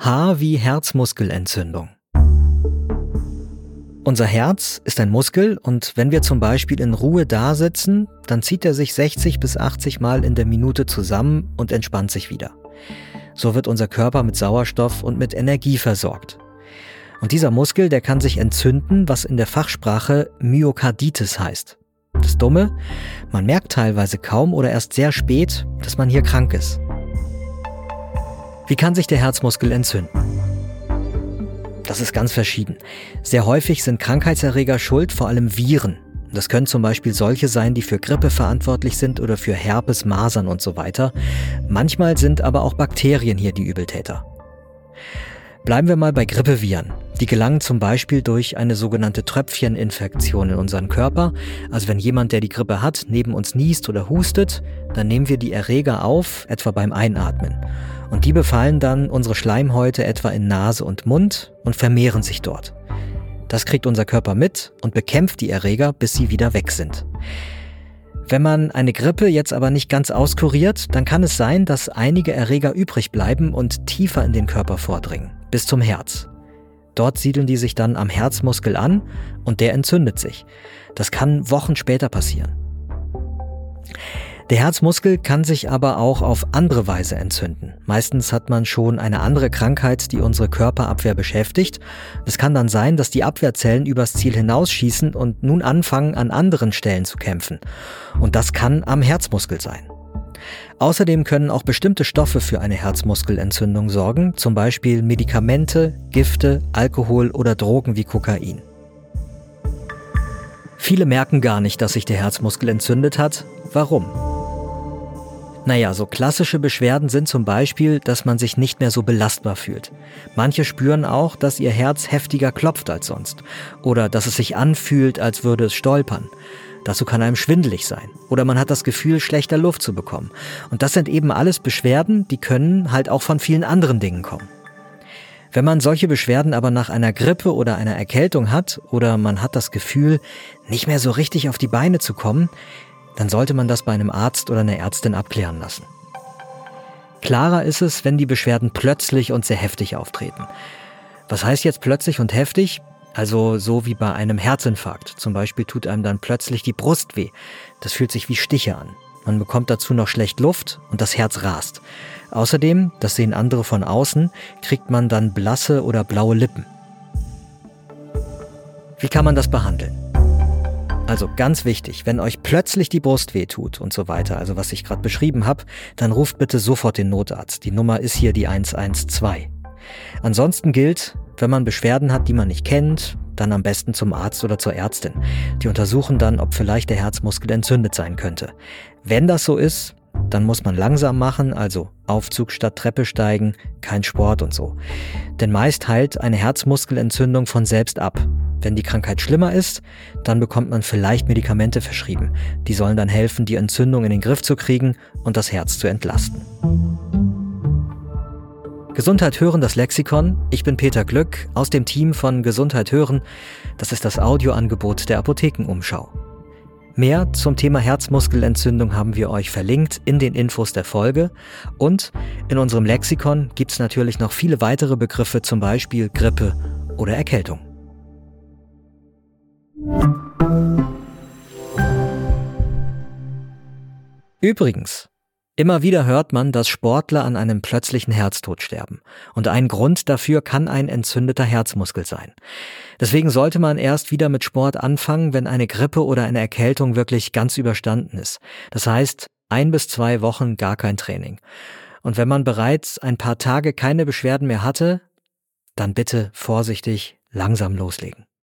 H wie Herzmuskelentzündung. Unser Herz ist ein Muskel und wenn wir zum Beispiel in Ruhe da sitzen, dann zieht er sich 60 bis 80 Mal in der Minute zusammen und entspannt sich wieder. So wird unser Körper mit Sauerstoff und mit Energie versorgt. Und dieser Muskel, der kann sich entzünden, was in der Fachsprache Myokarditis heißt. Das Dumme, man merkt teilweise kaum oder erst sehr spät, dass man hier krank ist. Wie kann sich der Herzmuskel entzünden? Das ist ganz verschieden. Sehr häufig sind Krankheitserreger schuld, vor allem Viren. Das können zum Beispiel solche sein, die für Grippe verantwortlich sind oder für Herpes, Masern und so weiter. Manchmal sind aber auch Bakterien hier die Übeltäter. Bleiben wir mal bei Grippeviren. Die gelangen zum Beispiel durch eine sogenannte Tröpfcheninfektion in unseren Körper. Also wenn jemand, der die Grippe hat, neben uns niest oder hustet, dann nehmen wir die Erreger auf, etwa beim Einatmen. Und die befallen dann unsere Schleimhäute etwa in Nase und Mund und vermehren sich dort. Das kriegt unser Körper mit und bekämpft die Erreger, bis sie wieder weg sind. Wenn man eine Grippe jetzt aber nicht ganz auskuriert, dann kann es sein, dass einige Erreger übrig bleiben und tiefer in den Körper vordringen, bis zum Herz. Dort siedeln die sich dann am Herzmuskel an und der entzündet sich. Das kann Wochen später passieren. Der Herzmuskel kann sich aber auch auf andere Weise entzünden. Meistens hat man schon eine andere Krankheit, die unsere Körperabwehr beschäftigt. Es kann dann sein, dass die Abwehrzellen übers Ziel hinausschießen und nun anfangen, an anderen Stellen zu kämpfen. Und das kann am Herzmuskel sein. Außerdem können auch bestimmte Stoffe für eine Herzmuskelentzündung sorgen, zum Beispiel Medikamente, Gifte, Alkohol oder Drogen wie Kokain. Viele merken gar nicht, dass sich der Herzmuskel entzündet hat. Warum? Naja, so klassische Beschwerden sind zum Beispiel, dass man sich nicht mehr so belastbar fühlt. Manche spüren auch, dass ihr Herz heftiger klopft als sonst oder dass es sich anfühlt, als würde es stolpern. Dazu kann einem schwindelig sein. Oder man hat das Gefühl, schlechter Luft zu bekommen. Und das sind eben alles Beschwerden, die können halt auch von vielen anderen Dingen kommen. Wenn man solche Beschwerden aber nach einer Grippe oder einer Erkältung hat oder man hat das Gefühl, nicht mehr so richtig auf die Beine zu kommen, dann sollte man das bei einem Arzt oder einer Ärztin abklären lassen. Klarer ist es, wenn die Beschwerden plötzlich und sehr heftig auftreten. Was heißt jetzt plötzlich und heftig? Also so wie bei einem Herzinfarkt. Zum Beispiel tut einem dann plötzlich die Brust weh. Das fühlt sich wie Stiche an. Man bekommt dazu noch schlecht Luft und das Herz rast. Außerdem, das sehen andere von außen, kriegt man dann blasse oder blaue Lippen. Wie kann man das behandeln? Also ganz wichtig, wenn euch plötzlich die Brust weh tut und so weiter, also was ich gerade beschrieben habe, dann ruft bitte sofort den Notarzt. Die Nummer ist hier die 112. Ansonsten gilt, wenn man Beschwerden hat, die man nicht kennt, dann am besten zum Arzt oder zur Ärztin. Die untersuchen dann, ob vielleicht der Herzmuskel entzündet sein könnte. Wenn das so ist, dann muss man langsam machen, also Aufzug statt Treppe steigen, kein Sport und so. Denn meist heilt eine Herzmuskelentzündung von selbst ab. Wenn die Krankheit schlimmer ist, dann bekommt man vielleicht Medikamente verschrieben. Die sollen dann helfen, die Entzündung in den Griff zu kriegen und das Herz zu entlasten. Gesundheit hören, das Lexikon. Ich bin Peter Glück aus dem Team von Gesundheit hören. Das ist das Audioangebot der Apothekenumschau. Mehr zum Thema Herzmuskelentzündung haben wir euch verlinkt in den Infos der Folge. Und in unserem Lexikon gibt es natürlich noch viele weitere Begriffe, zum Beispiel Grippe oder Erkältung. Übrigens, Immer wieder hört man, dass Sportler an einem plötzlichen Herztod sterben. Und ein Grund dafür kann ein entzündeter Herzmuskel sein. Deswegen sollte man erst wieder mit Sport anfangen, wenn eine Grippe oder eine Erkältung wirklich ganz überstanden ist. Das heißt, ein bis zwei Wochen gar kein Training. Und wenn man bereits ein paar Tage keine Beschwerden mehr hatte, dann bitte vorsichtig langsam loslegen.